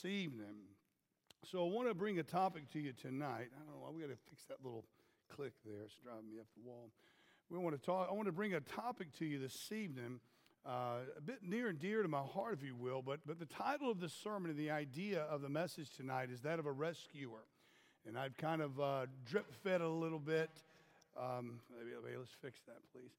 this evening. So I want to bring a topic to you tonight. I don't know, why we got to fix that little click there. It's driving me up the wall. We want to talk, I want to bring a topic to you this evening, uh, a bit near and dear to my heart, if you will, but, but the title of the sermon and the idea of the message tonight is that of a rescuer. And I've kind of uh, drip fed a little bit. Um, maybe, maybe let's fix that, please.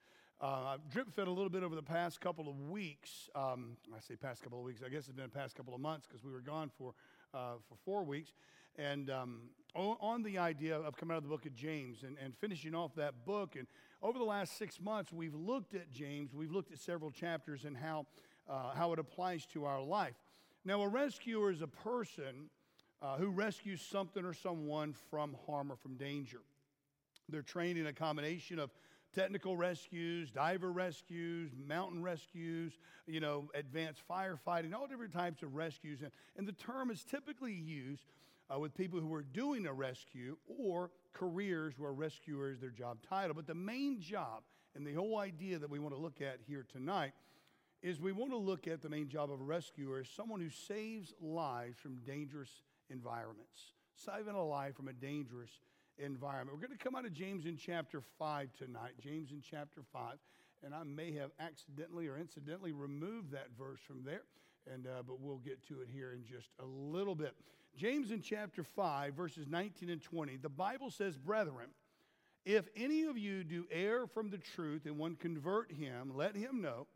Uh, I've drip fed a little bit over the past couple of weeks. Um, I say past couple of weeks. I guess it's been the past couple of months because we were gone for uh, for four weeks, and um, on, the idea of coming out of the book of James and, and finishing off that book. And over the last six months, we've looked at James. We've looked at several chapters and how uh, how it applies to our life. Now, a rescuer is a person uh, who rescues something or someone from harm or from danger. They're trained in a combination of technical rescues, diver rescues, mountain rescues, you know, advanced firefighting, all different types of rescues. And, and the term is typically used uh, with people who are doing a rescue or careers where rescuer is their job title. But the main job and the whole idea that we want to look at here tonight is we want to look at the main job of a rescuer as someone who saves lives from dangerous environments, saving a life from a dangerous environment. We're going to come out of James in chapter 5 tonight. James in chapter 5. And I may have accidentally or incidentally removed that verse from there, and, uh, but we'll get to it here in just a little bit. James in chapter 5, verses 19 and 20, the Bible says, Brethren, if any of you do err from the truth and one convert him, let him know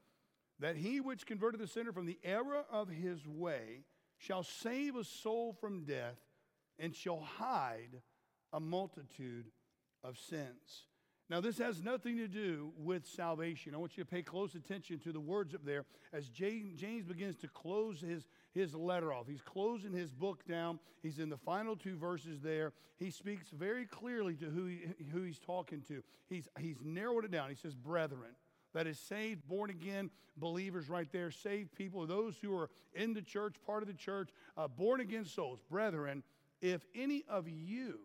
that he which converted the sinner from the error of his way shall save a soul from death and shall hide a multitude of sins. Now, this has nothing to do with salvation. I want you to pay close attention to the words up there as James begins to close his, his letter off. He's closing his book down. He's in the final two verses there. He speaks very clearly to who, he, who he's talking to. He's, he's narrowed it down. He says, Brethren. That is saved, born again believers right there, saved people, those who are in the church, part of the church, uh, born again souls. Brethren, if any of you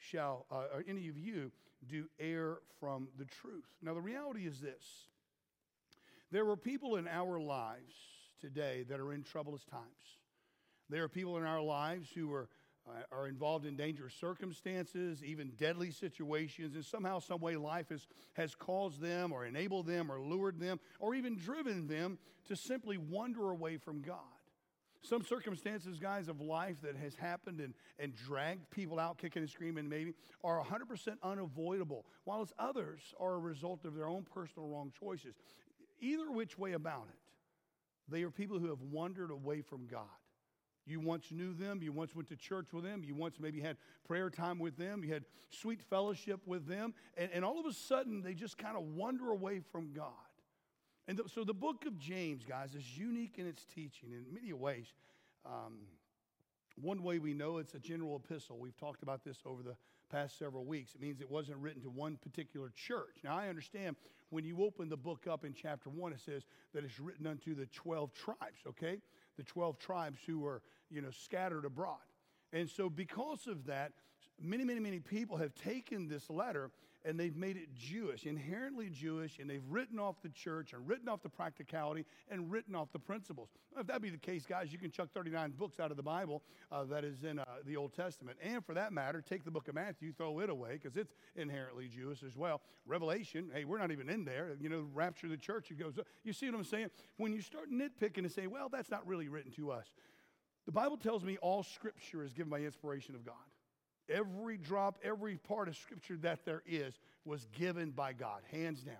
shall, uh, or any of you, do err from the truth. Now, the reality is this there are people in our lives today that are in troublous times. There are people in our lives who are, uh, are involved in dangerous circumstances, even deadly situations, and somehow, some way, life has, has caused them or enabled them or lured them or even driven them to simply wander away from God. Some circumstances, guys, of life that has happened and, and dragged people out kicking and screaming, maybe, are 100% unavoidable, whilst others are a result of their own personal wrong choices. Either which way about it, they are people who have wandered away from God. You once knew them, you once went to church with them, you once maybe had prayer time with them, you had sweet fellowship with them, and, and all of a sudden they just kind of wander away from God. And so the book of James, guys, is unique in its teaching in many ways. Um, one way we know it's a general epistle. We've talked about this over the past several weeks. It means it wasn't written to one particular church. Now, I understand when you open the book up in chapter 1, it says that it's written unto the 12 tribes, okay? The 12 tribes who were, you know, scattered abroad. And so, because of that, many, many, many people have taken this letter and they've made it Jewish, inherently Jewish, and they've written off the church and written off the practicality and written off the principles. If that be the case, guys, you can chuck 39 books out of the Bible uh, that is in uh, the Old Testament. And for that matter, take the book of Matthew, throw it away because it's inherently Jewish as well. Revelation, hey, we're not even in there. You know, rapture of the church, it goes. You see what I'm saying? When you start nitpicking and say, well, that's not really written to us. The Bible tells me all scripture is given by inspiration of God. Every drop, every part of Scripture that there is was given by God, hands down.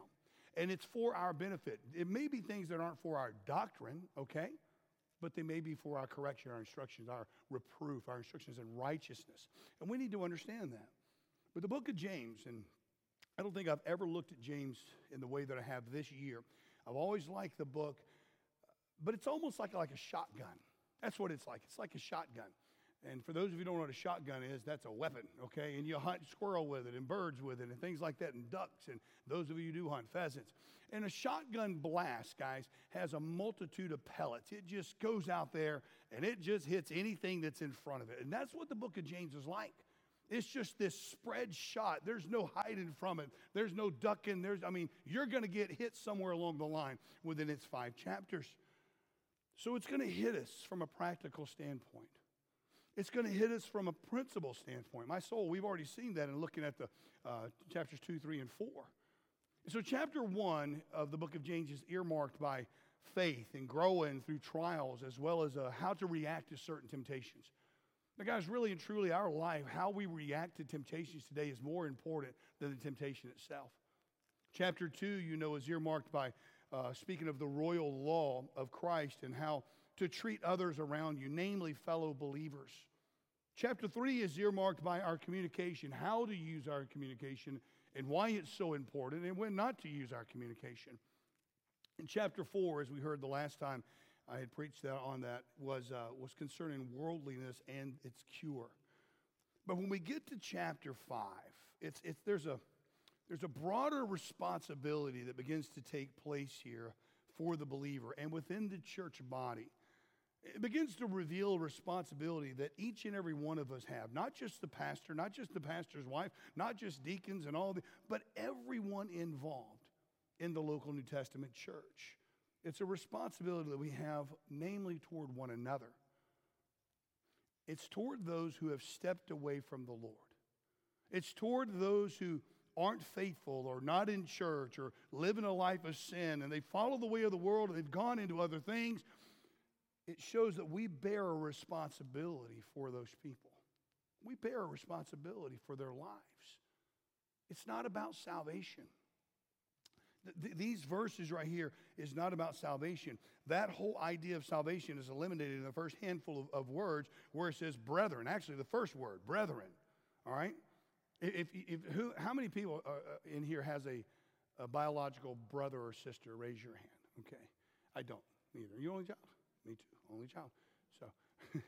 And it's for our benefit. It may be things that aren't for our doctrine, okay? But they may be for our correction, our instructions, our reproof, our instructions in righteousness. And we need to understand that. But the book of James, and I don't think I've ever looked at James in the way that I have this year. I've always liked the book, but it's almost like, like a shotgun. That's what it's like. It's like a shotgun. And for those of you who don't know what a shotgun is, that's a weapon, okay? And you hunt squirrel with it and birds with it and things like that and ducks. And those of you who do hunt pheasants. And a shotgun blast, guys, has a multitude of pellets. It just goes out there and it just hits anything that's in front of it. And that's what the book of James is like. It's just this spread shot. There's no hiding from it. There's no ducking. There's, I mean, you're going to get hit somewhere along the line within its five chapters. So it's going to hit us from a practical standpoint. It's going to hit us from a principle standpoint. My soul, we've already seen that in looking at the uh, chapters 2, 3, and 4. So, chapter 1 of the book of James is earmarked by faith and growing through trials, as well as uh, how to react to certain temptations. Now, guys, really and truly, our life, how we react to temptations today is more important than the temptation itself. Chapter 2, you know, is earmarked by uh, speaking of the royal law of Christ and how to treat others around you, namely fellow believers. Chapter 3 is earmarked by our communication, how to use our communication and why it's so important and when not to use our communication. In chapter 4, as we heard the last time I had preached that on that, was, uh, was concerning worldliness and its cure. But when we get to chapter 5, it's, it's, there's, a, there's a broader responsibility that begins to take place here for the believer and within the church body. It begins to reveal responsibility that each and every one of us have, not just the pastor, not just the pastor's wife, not just deacons and all the, but everyone involved in the local New Testament church. It's a responsibility that we have, namely toward one another. It's toward those who have stepped away from the Lord. It's toward those who aren't faithful or not in church or living a life of sin and they follow the way of the world and they've gone into other things it shows that we bear a responsibility for those people. We bear a responsibility for their lives. It's not about salvation. Th- these verses right here is not about salvation. That whole idea of salvation is eliminated in the first handful of, of words where it says brethren. Actually, the first word, brethren. All right? If, if, who, how many people uh, uh, in here has a, a biological brother or sister? Raise your hand. Okay. I don't either. You only child? Me too only child. So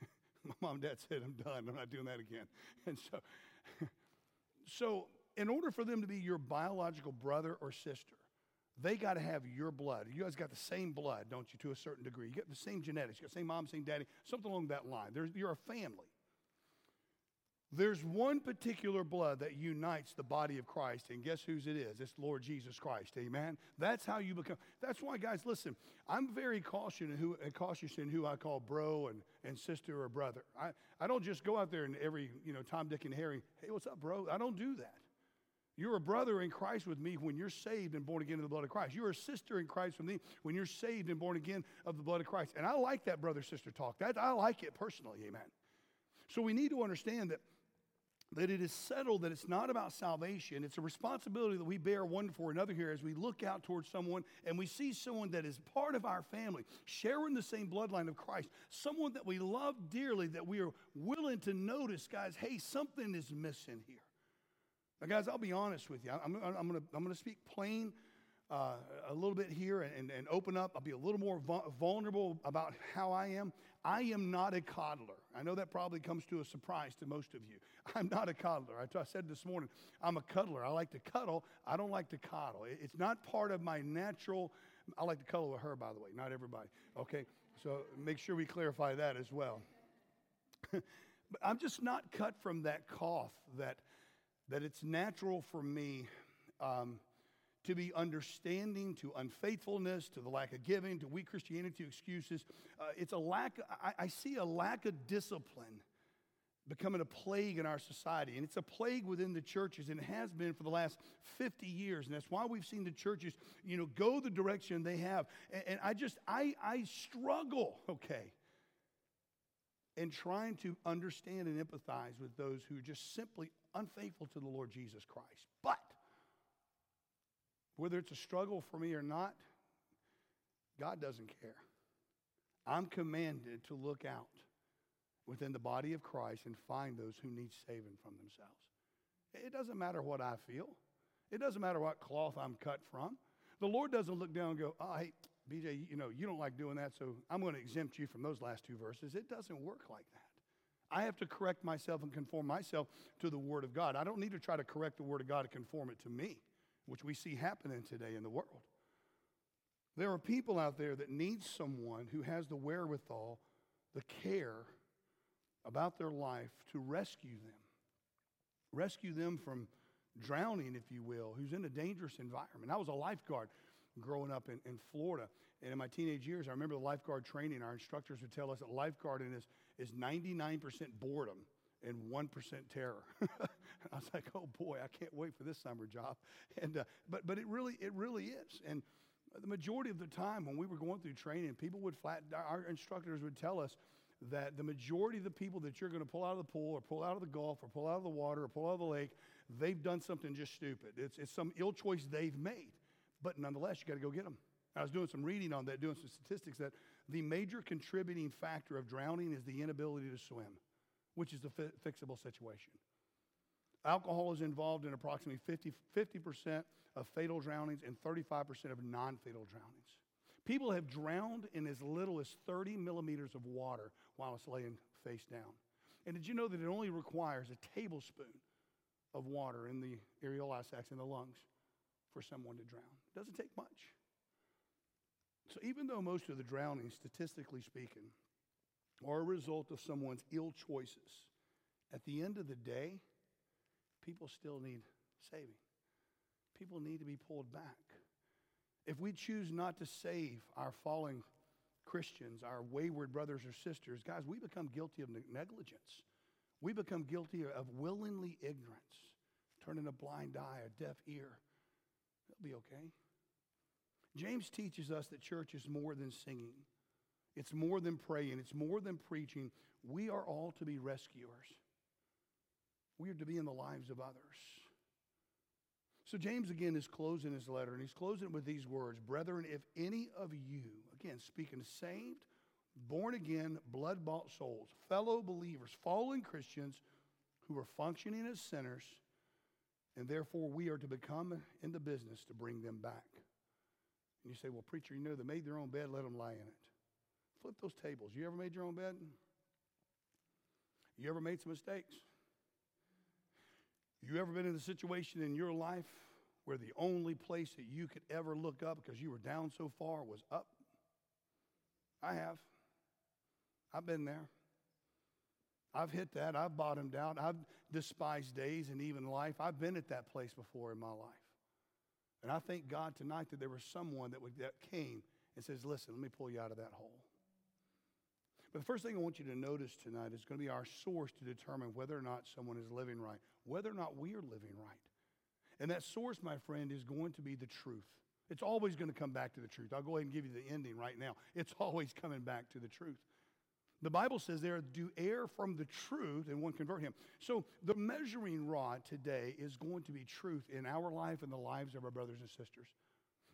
my mom and dad said, I'm done. I'm not doing that again. And so, so in order for them to be your biological brother or sister, they got to have your blood. You guys got the same blood, don't you, to a certain degree? You get the same genetics. You got the same mom, same daddy, something along that line. There's, you're a family. There's one particular blood that unites the body of Christ, and guess whose it is? It's Lord Jesus Christ. Amen. That's how you become. That's why, guys, listen. I'm very cautious in who, cautious in who I call bro and, and sister or brother. I, I don't just go out there and every you know Tom, Dick, and Harry. Hey, what's up, bro? I don't do that. You're a brother in Christ with me when you're saved and born again of the blood of Christ. You're a sister in Christ with me when you're saved and born again of the blood of Christ. And I like that brother sister talk. That I like it personally. Amen. So we need to understand that that it is settled that it's not about salvation. It's a responsibility that we bear one for another here as we look out towards someone and we see someone that is part of our family, sharing the same bloodline of Christ, someone that we love dearly, that we are willing to notice, guys, hey, something is missing here. Now, guys, I'll be honest with you. I'm, I'm to I'm gonna speak plain uh, a little bit here and, and open up. I'll be a little more vulnerable about how I am. I am not a coddler. I know that probably comes to a surprise to most of you. I'm not a coddler. I, said this morning, I'm a cuddler. I like to cuddle. I don't like to coddle. It's not part of my natural. I like to cuddle with her, by the way, not everybody. Okay, so make sure we clarify that as well. but I'm just not cut from that cloth that that it's natural for me. Um, to be understanding to unfaithfulness, to the lack of giving, to weak Christianity, to excuses. Uh, it's a lack, I, I see a lack of discipline becoming a plague in our society. And it's a plague within the churches, and it has been for the last 50 years. And that's why we've seen the churches, you know, go the direction they have. And, and I just, I, I struggle, okay, in trying to understand and empathize with those who are just simply unfaithful to the Lord Jesus Christ. But whether it's a struggle for me or not, God doesn't care. I'm commanded to look out within the body of Christ and find those who need saving from themselves. It doesn't matter what I feel. It doesn't matter what cloth I'm cut from. The Lord doesn't look down and go, oh, hey, BJ, you know, you don't like doing that, so I'm going to exempt you from those last two verses. It doesn't work like that. I have to correct myself and conform myself to the Word of God. I don't need to try to correct the Word of God to conform it to me, which we see happening today in the world. There are people out there that need someone who has the wherewithal, the care, about their life to rescue them. Rescue them from drowning, if you will, who's in a dangerous environment. I was a lifeguard growing up in, in Florida. And in my teenage years, I remember the lifeguard training. Our instructors would tell us that lifeguarding is, is 99% boredom and 1% terror. I was like, oh boy, I can't wait for this summer job. And, uh, but, but it, really, it really is. And the majority of the time when we were going through training, people would flat, our instructors would tell us that the majority of the people that you're going to pull out of the pool or pull out of the Gulf or pull out of the water or pull out of the lake, they've done something just stupid. It's, it's some ill choice they've made. But nonetheless, you got to go get them. I was doing some reading on that, doing some statistics that the major contributing factor of drowning is the inability to swim, which is a fi- fixable situation. Alcohol is involved in approximately 50, 50% of fatal drownings and 35% of non fatal drownings. People have drowned in as little as 30 millimeters of water while it's laying face down. And did you know that it only requires a tablespoon of water in the areola sacs in the lungs for someone to drown? It doesn't take much. So even though most of the drownings, statistically speaking, are a result of someone's ill choices, at the end of the day, people still need saving. People need to be pulled back. If we choose not to save our falling Christians, our wayward brothers or sisters, guys, we become guilty of negligence. We become guilty of willingly ignorance, turning a blind eye, a deaf ear. It'll be okay. James teaches us that church is more than singing, it's more than praying, it's more than preaching. We are all to be rescuers, we are to be in the lives of others. So, James again is closing his letter, and he's closing it with these words Brethren, if any of you, again, speaking to saved, born again, blood bought souls, fellow believers, fallen Christians who are functioning as sinners, and therefore we are to become in the business to bring them back. And you say, Well, preacher, you know, they made their own bed, let them lie in it. Flip those tables. You ever made your own bed? You ever made some mistakes? You ever been in a situation in your life where the only place that you could ever look up because you were down so far was up? I have. I've been there. I've hit that. I've bottomed out. I've despised days and even life. I've been at that place before in my life. And I thank God tonight that there was someone that, would, that came and says, Listen, let me pull you out of that hole. But the first thing I want you to notice tonight is going to be our source to determine whether or not someone is living right, whether or not we are living right. And that source, my friend, is going to be the truth. It's always going to come back to the truth. I'll go ahead and give you the ending right now. It's always coming back to the truth. The Bible says there, do err from the truth and one convert him. So the measuring rod today is going to be truth in our life and the lives of our brothers and sisters.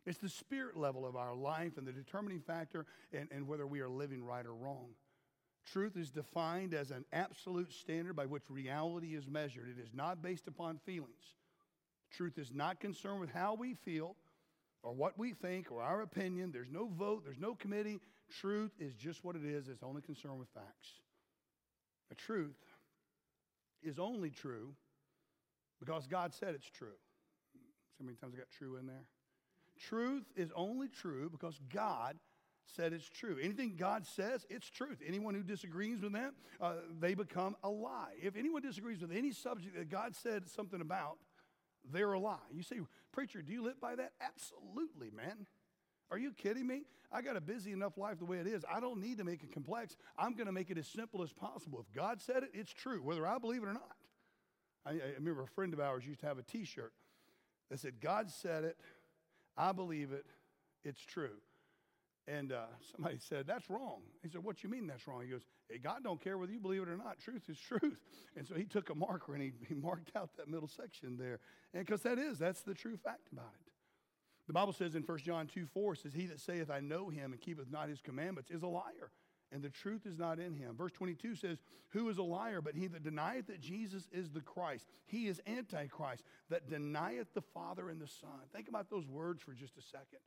It's the spirit level of our life and the determining factor and, and whether we are living right or wrong. Truth is defined as an absolute standard by which reality is measured. It is not based upon feelings. Truth is not concerned with how we feel or what we think or our opinion. There's no vote, there's no committee. Truth is just what it is, it's only concerned with facts. The truth is only true because God said it's true. So many times I got true in there. Truth is only true because God said it's true. Anything God says, it's truth. Anyone who disagrees with that, uh, they become a lie. If anyone disagrees with any subject that God said something about, they're a lie. You say, Preacher, do you live by that? Absolutely, man. Are you kidding me? I got a busy enough life the way it is. I don't need to make it complex. I'm going to make it as simple as possible. If God said it, it's true, whether I believe it or not. I, I remember a friend of ours used to have a t shirt that said, God said it, I believe it, it's true. And uh, somebody said, That's wrong. He said, What you mean that's wrong? He goes, hey, God don't care whether you believe it or not. Truth is truth. And so he took a marker and he, he marked out that middle section there. And because that is, that's the true fact about it. The Bible says in 1 John 2 4 says, He that saith, I know him and keepeth not his commandments is a liar, and the truth is not in him. Verse 22 says, Who is a liar but he that denieth that Jesus is the Christ? He is Antichrist, that denieth the Father and the Son. Think about those words for just a second.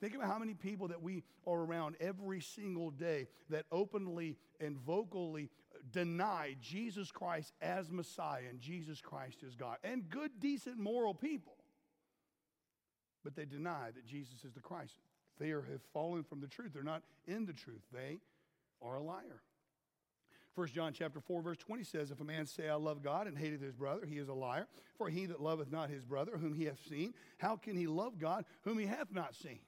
Think about how many people that we are around every single day that openly and vocally deny Jesus Christ as Messiah and Jesus Christ as God. And good, decent, moral people. But they deny that Jesus is the Christ. They are, have fallen from the truth. They're not in the truth. They are a liar. 1 John chapter 4, verse 20 says, If a man say, I love God and hateth his brother, he is a liar. For he that loveth not his brother, whom he hath seen, how can he love God, whom he hath not seen?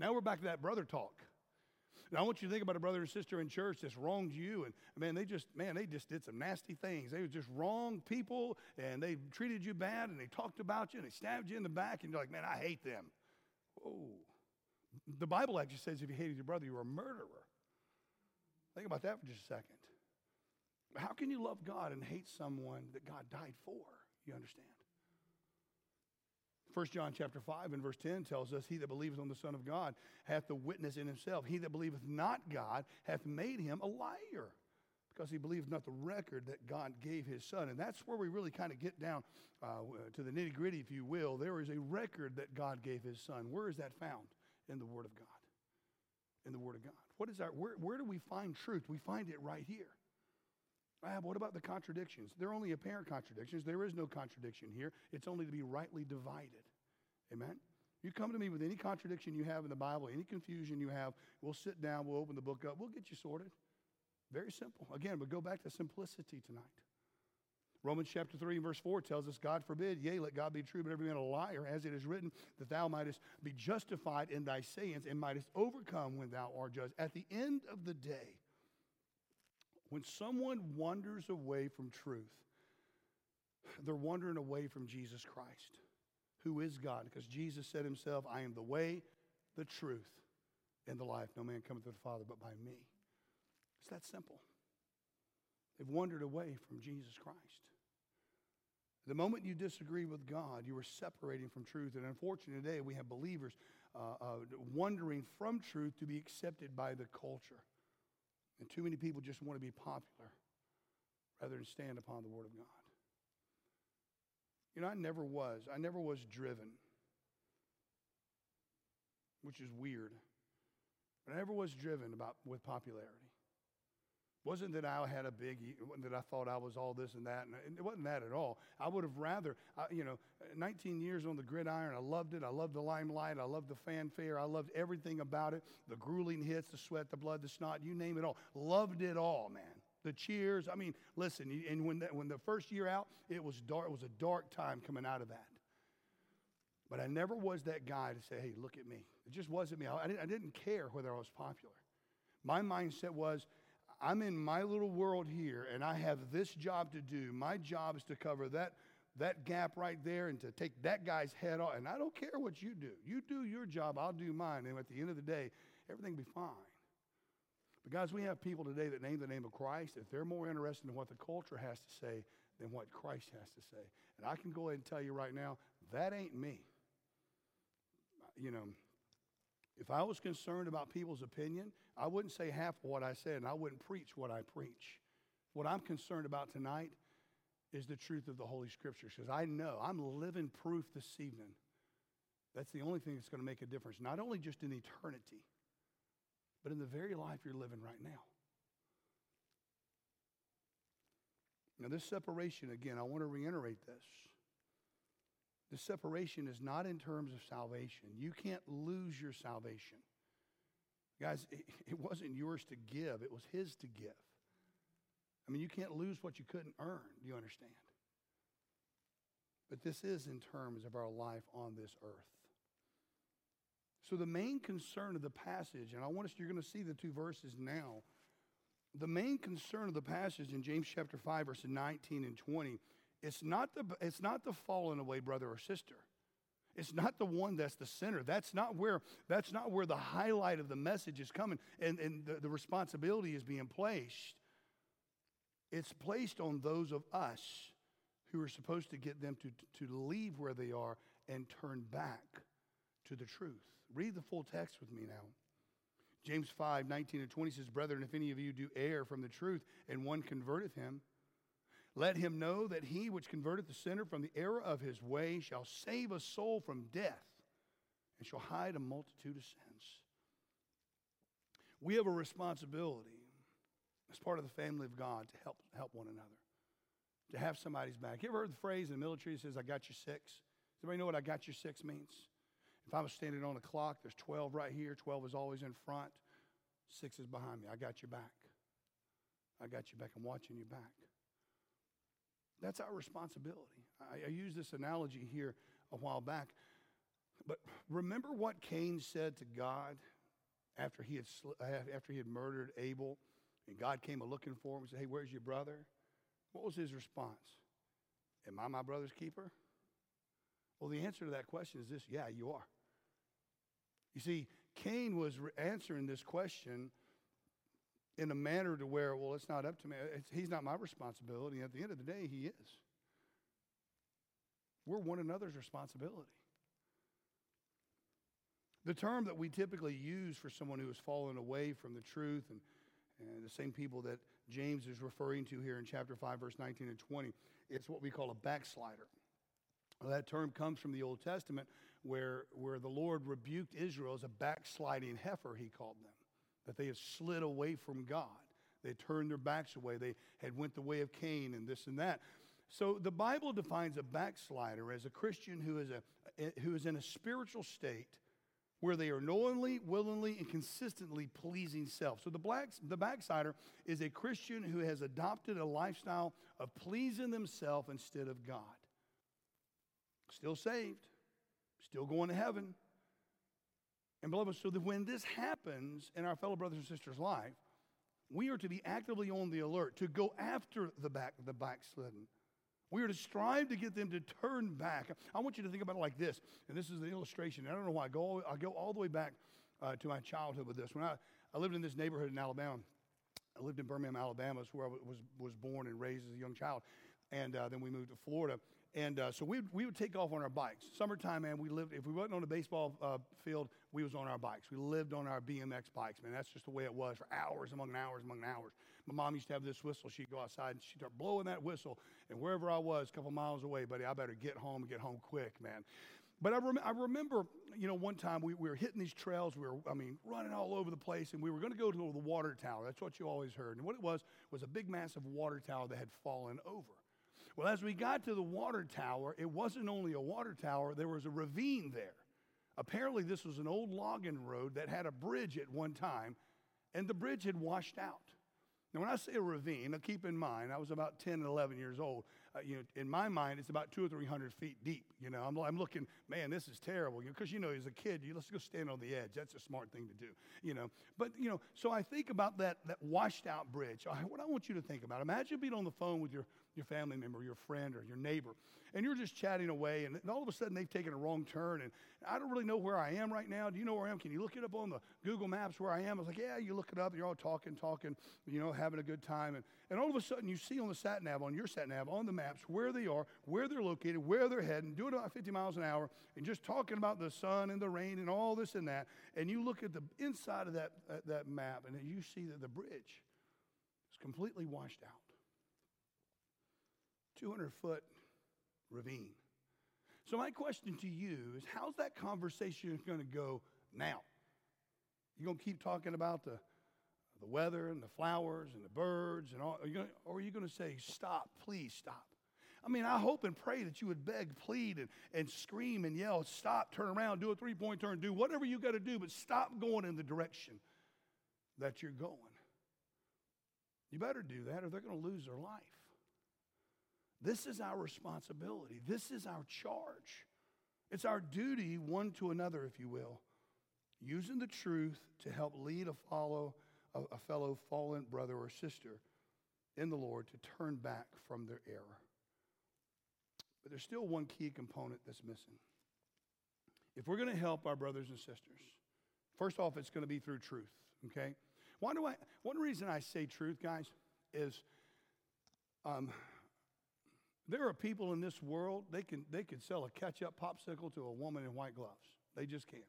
Now we're back to that brother talk. Now I want you to think about a brother or sister in church that's wronged you, and man, they just man, they just did some nasty things. They were just wrong people, and they treated you bad, and they talked about you, and they stabbed you in the back, and you're like, man, I hate them. Oh, the Bible actually says if you hated your brother, you were a murderer. Think about that for just a second. How can you love God and hate someone that God died for? You understand? 1 John chapter 5 and verse 10 tells us, He that believeth on the Son of God hath the witness in himself. He that believeth not God hath made him a liar, because he believeth not the record that God gave his Son. And that's where we really kind of get down uh, to the nitty gritty, if you will. There is a record that God gave his Son. Where is that found? In the Word of God. In the Word of God. What is our, where, where do we find truth? We find it right here. Ah, what about the contradictions? They're only apparent contradictions. There is no contradiction here. It's only to be rightly divided. Amen? You come to me with any contradiction you have in the Bible, any confusion you have, we'll sit down, we'll open the book up, we'll get you sorted. Very simple. Again, we go back to simplicity tonight. Romans chapter 3 verse 4 tells us, God forbid, yea, let God be true, but every man a liar, as it is written, that thou mightest be justified in thy sayings and mightest overcome when thou art judged. At the end of the day, when someone wanders away from truth, they're wandering away from Jesus Christ, who is God, because Jesus said himself, I am the way, the truth, and the life. No man cometh to the Father but by me. It's that simple. They've wandered away from Jesus Christ. The moment you disagree with God, you are separating from truth. And unfortunately, today we have believers uh, uh, wandering from truth to be accepted by the culture. And too many people just want to be popular rather than stand upon the Word of God. You know, I never was. I never was driven, which is weird. But I never was driven about with popularity. Wasn't that I had a big, that I thought I was all this and that, and it wasn't that at all. I would have rather, you know, 19 years on the gridiron, I loved it. I loved the limelight. I loved the fanfare. I loved everything about it. The grueling hits, the sweat, the blood, the snot, you name it all. Loved it all, man. The cheers. I mean, listen, and when, when the first year out, it was dark. It was a dark time coming out of that. But I never was that guy to say, hey, look at me. It just wasn't me. I didn't, I didn't care whether I was popular. My mindset was, I'm in my little world here and I have this job to do. My job is to cover that, that gap right there and to take that guy's head off. And I don't care what you do. You do your job, I'll do mine. And at the end of the day, everything will be fine. But guys, we have people today that name the name of Christ. If they're more interested in what the culture has to say than what Christ has to say. And I can go ahead and tell you right now, that ain't me. You know, if I was concerned about people's opinion, I wouldn't say half of what I said, and I wouldn't preach what I preach. What I'm concerned about tonight is the truth of the Holy Scriptures, because I know I'm living proof this evening. That's the only thing that's going to make a difference, not only just in eternity, but in the very life you're living right now. Now, this separation, again, I want to reiterate this. The separation is not in terms of salvation. You can't lose your salvation. Guys, it, wasn't yours to give, it was His to give. I mean, you can't lose what you couldn't earn. Do you understand? But this is in terms of our life on this earth. So, the main concern of the passage, and I want us, you're going to see the two verses now. The main concern of the passage in James chapter 5, verses 19 and 20 it's not the, it's not the fallen away brother or sister. It's not the one that's the sinner. That's not where, that's not where the highlight of the message is coming and, and the, the responsibility is being placed. It's placed on those of us who are supposed to get them to, to leave where they are and turn back to the truth. Read the full text with me now. James 5, 19 and 20 says, Brethren, if any of you do err from the truth and one converteth him, let him know that he which converteth the sinner from the error of his way shall save a soul from death and shall hide a multitude of sins. We have a responsibility as part of the family of God to help, help one another, to have somebody's back. You ever heard the phrase in the military that says, I got your six? Does anybody know what I got your six means? If I was standing on a clock, there's 12 right here, 12 is always in front, six is behind me. I got your back. I got you back. I'm watching you back. That's our responsibility. I, I used this analogy here a while back. But remember what Cain said to God after he had, uh, after he had murdered Abel and God came a looking for him and said, Hey, where's your brother? What was his response? Am I my brother's keeper? Well, the answer to that question is this yeah, you are. You see, Cain was answering this question in a manner to where, well, it's not up to me. It's, he's not my responsibility. At the end of the day, he is. We're one another's responsibility. The term that we typically use for someone who has fallen away from the truth and, and the same people that James is referring to here in chapter 5, verse 19 and 20, it's what we call a backslider. Well, that term comes from the Old Testament where, where the Lord rebuked Israel as a backsliding heifer, he called them, that they have slid away from God. They turned their backs away. They had went the way of Cain and this and that. So the Bible defines a backslider as a Christian who is, a, who is in a spiritual state where they are knowingly, willingly, and consistently pleasing self. So the, blacks, the backslider is a Christian who has adopted a lifestyle of pleasing themselves instead of God. Still saved, still going to heaven. And beloved, so that when this happens in our fellow brothers and sisters' life, we are to be actively on the alert to go after the back the backslidden we are to strive to get them to turn back. I want you to think about it like this, and this is an illustration. I don't know why. I go, I go all the way back uh, to my childhood with this. When I, I lived in this neighborhood in Alabama, I lived in Birmingham, Alabama. It's where I was, was born and raised as a young child. And uh, then we moved to Florida. And uh, so we, we would take off on our bikes. Summertime, man, we lived, if we wasn't on a baseball uh, field, we was on our bikes. We lived on our BMX bikes, man. That's just the way it was for hours among hours among hours. My mom used to have this whistle. She'd go outside and she'd start blowing that whistle. And wherever I was, a couple miles away, buddy, I better get home and get home quick, man. But I, rem- I remember, you know, one time we, we were hitting these trails. We were, I mean, running all over the place, and we were going to go to the water tower. That's what you always heard. And what it was was a big, massive water tower that had fallen over. Well, as we got to the water tower, it wasn't only a water tower, there was a ravine there. Apparently, this was an old logging road that had a bridge at one time, and the bridge had washed out. Now, when I say a ravine, now keep in mind, I was about 10 and 11 years old. Uh, you know, in my mind, it's about two or 300 feet deep. You know, I'm, I'm looking, man, this is terrible. Because, you, know, you know, as a kid, you, let's go stand on the edge. That's a smart thing to do, you know. But, you know, so I think about that, that washed out bridge. I, what I want you to think about, imagine being on the phone with your, your family member, your friend, or your neighbor, and you're just chatting away, and all of a sudden they've taken a wrong turn, and I don't really know where I am right now. Do you know where I am? Can you look it up on the Google Maps where I am? I was like, yeah, you look it up, you're all talking, talking, you know, having a good time, and, and all of a sudden you see on the sat nav, on your sat nav, on the maps, where they are, where they're located, where they're heading, doing about 50 miles an hour, and just talking about the sun and the rain and all this and that, and you look at the inside of that, uh, that map, and you see that the bridge is completely washed out. 200 foot ravine. So, my question to you is how's that conversation going to go now? You're going to keep talking about the, the weather and the flowers and the birds and all, are gonna, or are you going to say, stop, please stop? I mean, I hope and pray that you would beg, plead, and, and scream and yell, stop, turn around, do a three point turn, do whatever you got to do, but stop going in the direction that you're going. You better do that or they're going to lose their life. This is our responsibility. This is our charge. It's our duty one to another, if you will, using the truth to help lead a follow a, a fellow fallen brother or sister in the Lord to turn back from their error. But there's still one key component that's missing. If we're going to help our brothers and sisters, first off, it's going to be through truth, okay? Why do I, one reason I say truth, guys, is um, there are people in this world, they can, they can sell a ketchup popsicle to a woman in white gloves. They just can't.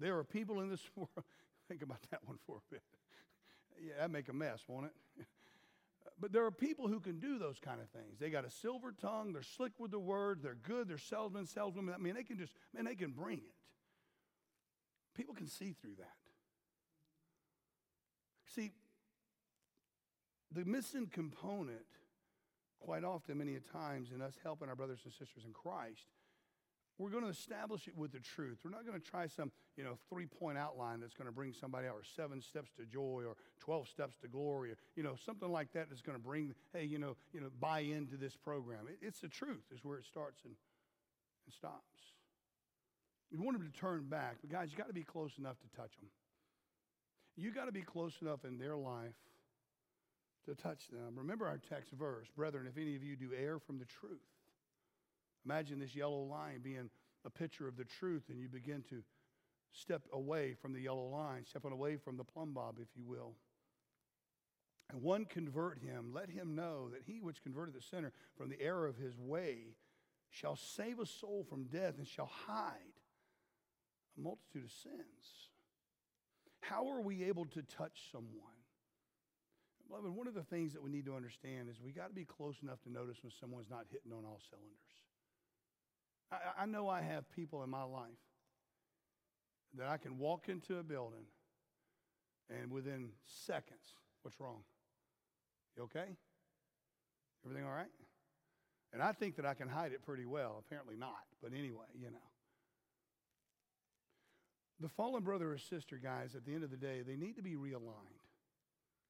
There are people in this world, think about that one for a bit. yeah, that make a mess, won't it? but there are people who can do those kind of things. They got a silver tongue, they're slick with the words, they're good, they're salesmen, saleswomen. I mean, they can just, man, they can bring it. People can see through that. See, the missing component quite often, many times, in us helping our brothers and sisters in Christ, We're going to establish it with the truth. We're not going to try some, you know, three-point outline that's going to bring somebody out, or seven steps to joy, or 12 steps to glory, or, you know, something like that that's going to bring, hey, you know, you know, buy into this program. It, it's the truth is where it starts and, and stops. You want them to turn back, but guys, you got to be close enough to touch them. You got to be close enough in their life to touch them. Remember our text verse, brethren, if any of you do err from the truth, Imagine this yellow line being a picture of the truth, and you begin to step away from the yellow line, stepping away from the plumb bob, if you will. And one convert him, let him know that he which converted the sinner from the error of his way shall save a soul from death and shall hide a multitude of sins. How are we able to touch someone? Beloved, one of the things that we need to understand is we got to be close enough to notice when someone's not hitting on all cylinders. I, I know I have people in my life that I can walk into a building and within seconds, what's wrong? You okay? Everything all right? And I think that I can hide it pretty well. Apparently not. But anyway, you know. The fallen brother or sister, guys, at the end of the day, they need to be realigned.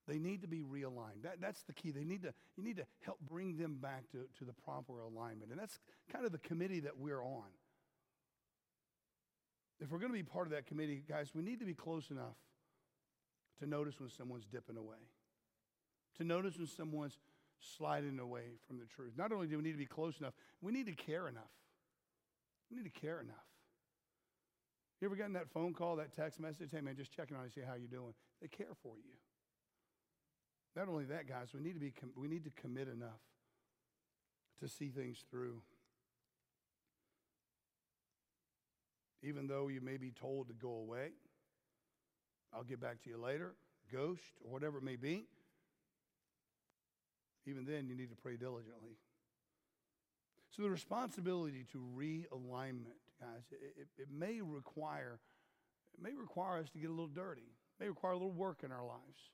They need to be realigned. That, that's the key. They need to, you need to help bring them back to, to the proper alignment. And that's kind of the committee that we're on. If we're going to be part of that committee, guys, we need to be close enough to notice when someone's dipping away, to notice when someone's sliding away from the truth. Not only do we need to be close enough, we need to care enough. We need to care enough. You ever gotten that phone call, that text message? Hey, man, just checking on you, see how you're doing. They care for you. Not only that, guys, we need to, be com- we need to commit enough to see things through. Even though you may be told to go away, I'll get back to you later, ghost, or whatever it may be. Even then, you need to pray diligently. So, the responsibility to realignment, guys, it, it, may require it may require us to get a little dirty. It may require a little work in our lives.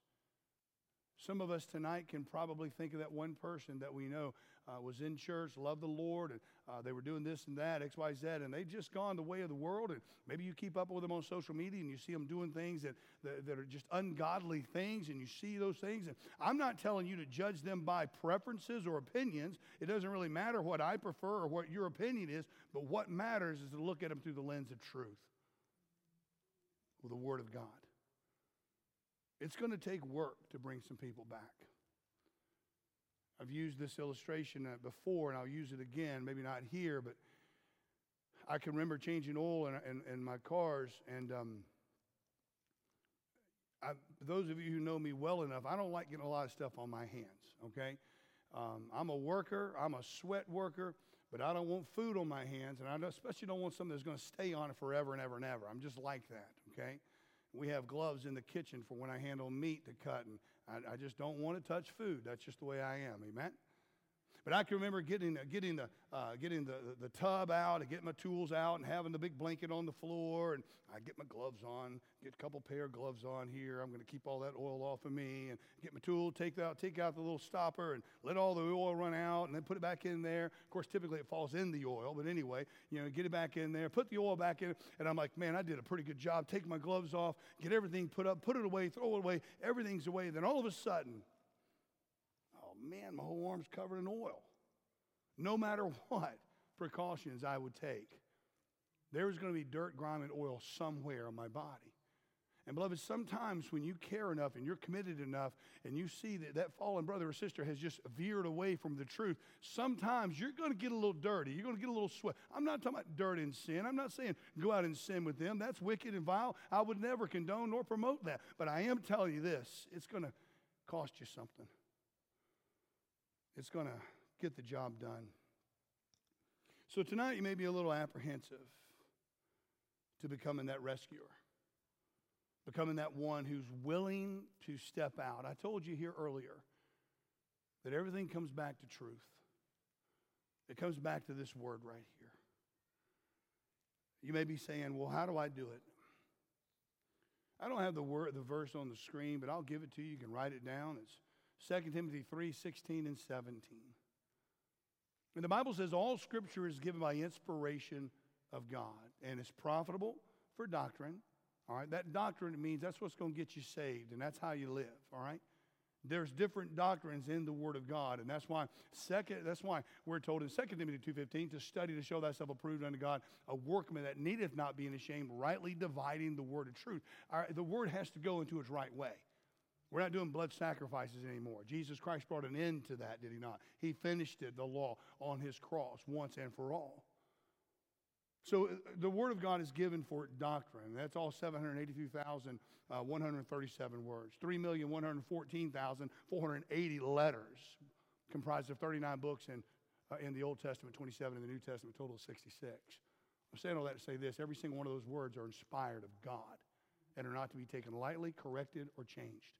Some of us tonight can probably think of that one person that we know uh, was in church, loved the Lord, and uh, they were doing this and that, X, Y, Z, and they've just gone the way of the world. And maybe you keep up with them on social media and you see them doing things that, that, that are just ungodly things, and you see those things. And I'm not telling you to judge them by preferences or opinions. It doesn't really matter what I prefer or what your opinion is, but what matters is to look at them through the lens of truth, with the Word of God. It's going to take work to bring some people back. I've used this illustration uh, before, and I'll use it again, maybe not here, but I can remember changing oil in, in, in my cars, and um, I, those of you who know me well enough, I don't like getting a lot of stuff on my hands, okay? Um, I'm a worker, I'm a sweat worker, but I don't want food on my hands, and I especially don't want something that's going to stay on it forever and ever and ever. I'm just like that, okay? We have gloves in the kitchen for when I handle meat to cut, and I, I just don't want to touch food. That's just the way I am. Amen? But I can remember getting, getting, the, uh, getting the, the, the, tub out and getting my tools out and having the big blanket on the floor. And I get my gloves on, get a couple pair of gloves on here. I'm going to keep all that oil off of me and get my tool, take out, take out the little stopper and let all the oil run out and then put it back in there. Of course, typically it falls in the oil, but anyway, you know, get it back in there, put the oil back in. And I'm like, man, I did a pretty good job. Take my gloves off, get everything put up, put it away, throw it away. Everything's away. Then all of a sudden, man, my whole arm's covered in oil. No matter what precautions I would take, there was going to be dirt, grime, and oil somewhere on my body. And beloved, sometimes when you care enough and you're committed enough and you see that that fallen brother or sister has just veered away from the truth, sometimes you're going to get a little dirty. You're going to get a little sweat. I'm not talking about dirt and sin. I'm not saying go out and sin with them. That's wicked and vile. I would never condone nor promote that. But I am telling you this it's going to cost you something it's going to get the job done. So tonight you may be a little apprehensive to becoming that rescuer, becoming that one who's willing to step out. I told you here earlier that everything comes back to truth. It comes back to this word right here. You may be saying, "Well, how do I do it?" I don't have the word the verse on the screen, but I'll give it to you. You can write it down. It's 2 Timothy 3 16 and 17. And the Bible says all scripture is given by inspiration of God. And it's profitable for doctrine. All right, that doctrine means that's what's going to get you saved, and that's how you live. All right, there's different doctrines in the Word of God, and that's why second. That's why we're told in 2 Timothy two fifteen to study to show thyself approved unto God, a workman that needeth not being ashamed, rightly dividing the word of truth. Our, the word has to go into its right way. We're not doing blood sacrifices anymore. Jesus Christ brought an end to that, did he not? He finished it, the law, on his cross once and for all. So uh, the Word of God is given for doctrine. That's all 782,137 uh, words. 3,114,480 letters, comprised of 39 books in, uh, in the Old Testament, 27 in the New Testament, total of 66. I'm saying all that to say this every single one of those words are inspired of God and are not to be taken lightly, corrected, or changed.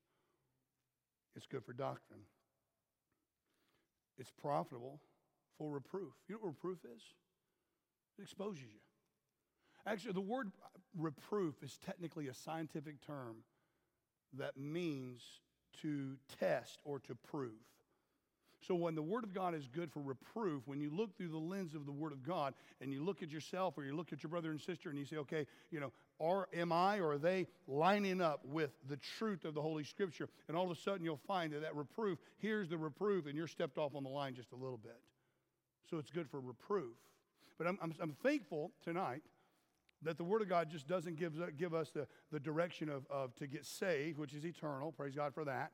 It's good for doctrine. It's profitable for reproof. You know what reproof is? It exposes you. Actually, the word reproof is technically a scientific term that means to test or to prove. So, when the Word of God is good for reproof, when you look through the lens of the Word of God and you look at yourself or you look at your brother and sister and you say, okay, you know, are, am I or are they lining up with the truth of the Holy Scripture? And all of a sudden you'll find that that reproof, here's the reproof, and you're stepped off on the line just a little bit. So, it's good for reproof. But I'm, I'm, I'm thankful tonight that the Word of God just doesn't give, give us the, the direction of, of to get saved, which is eternal. Praise God for that.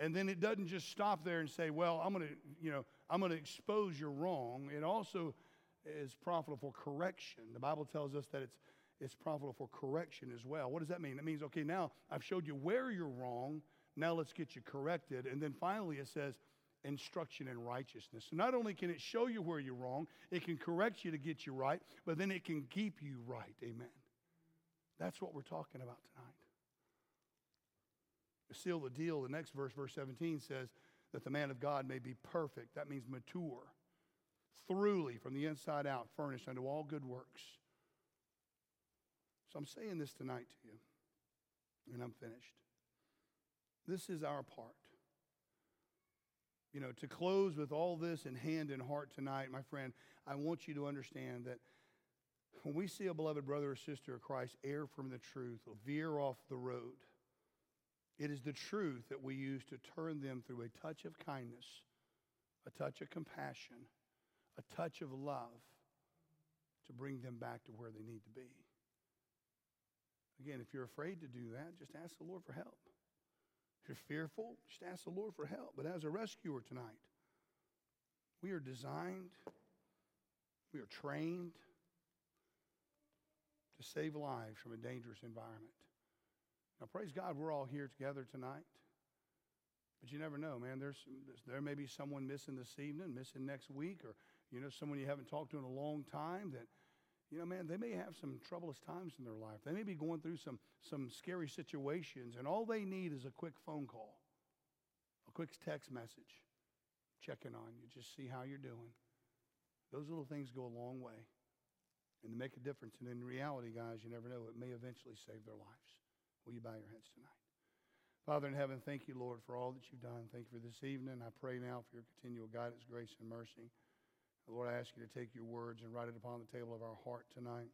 And then it doesn't just stop there and say, well, I'm going to, you know, I'm going to expose your wrong. It also is profitable for correction. The Bible tells us that it's, it's profitable for correction as well. What does that mean? It means, okay, now I've showed you where you're wrong. Now let's get you corrected. And then finally it says, instruction in righteousness. So not only can it show you where you're wrong, it can correct you to get you right, but then it can keep you right. Amen. That's what we're talking about tonight seal the deal, the next verse, verse 17, says that the man of God may be perfect. That means mature, thoroughly from the inside out, furnished unto all good works. So I'm saying this tonight to you, and I'm finished. This is our part. You know, to close with all this in hand and heart tonight, my friend, I want you to understand that when we see a beloved brother or sister of Christ err from the truth, veer off the road, it is the truth that we use to turn them through a touch of kindness, a touch of compassion, a touch of love to bring them back to where they need to be. Again, if you're afraid to do that, just ask the Lord for help. If you're fearful, just ask the Lord for help. But as a rescuer tonight, we are designed, we are trained to save lives from a dangerous environment. Now, praise God, we're all here together tonight. But you never know, man. There's, there may be someone missing this evening, missing next week, or, you know, someone you haven't talked to in a long time that, you know, man, they may have some troublous times in their life. They may be going through some, some scary situations, and all they need is a quick phone call, a quick text message, checking on you, just see how you're doing. Those little things go a long way and to make a difference. And in reality, guys, you never know, it may eventually save their lives. Will you bow your heads tonight? Father in heaven, thank you, Lord, for all that you've done. Thank you for this evening. I pray now for your continual guidance, grace, and mercy. Lord, I ask you to take your words and write it upon the table of our heart tonight.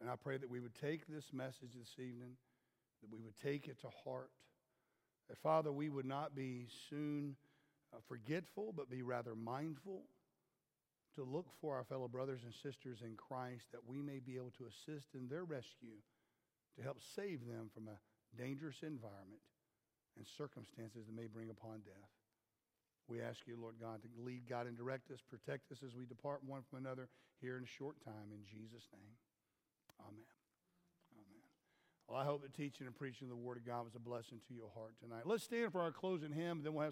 And I pray that we would take this message this evening, that we would take it to heart. That, Father, we would not be soon uh, forgetful, but be rather mindful to look for our fellow brothers and sisters in Christ, that we may be able to assist in their rescue to help save them from a dangerous environment and circumstances that may bring upon death. We ask you, Lord God, to lead, God, and direct us, protect us as we depart one from another here in a short time. In Jesus' name, amen. Amen. Well, I hope the teaching and preaching of the Word of God was a blessing to your heart tonight. Let's stand for our closing hymn, then we'll have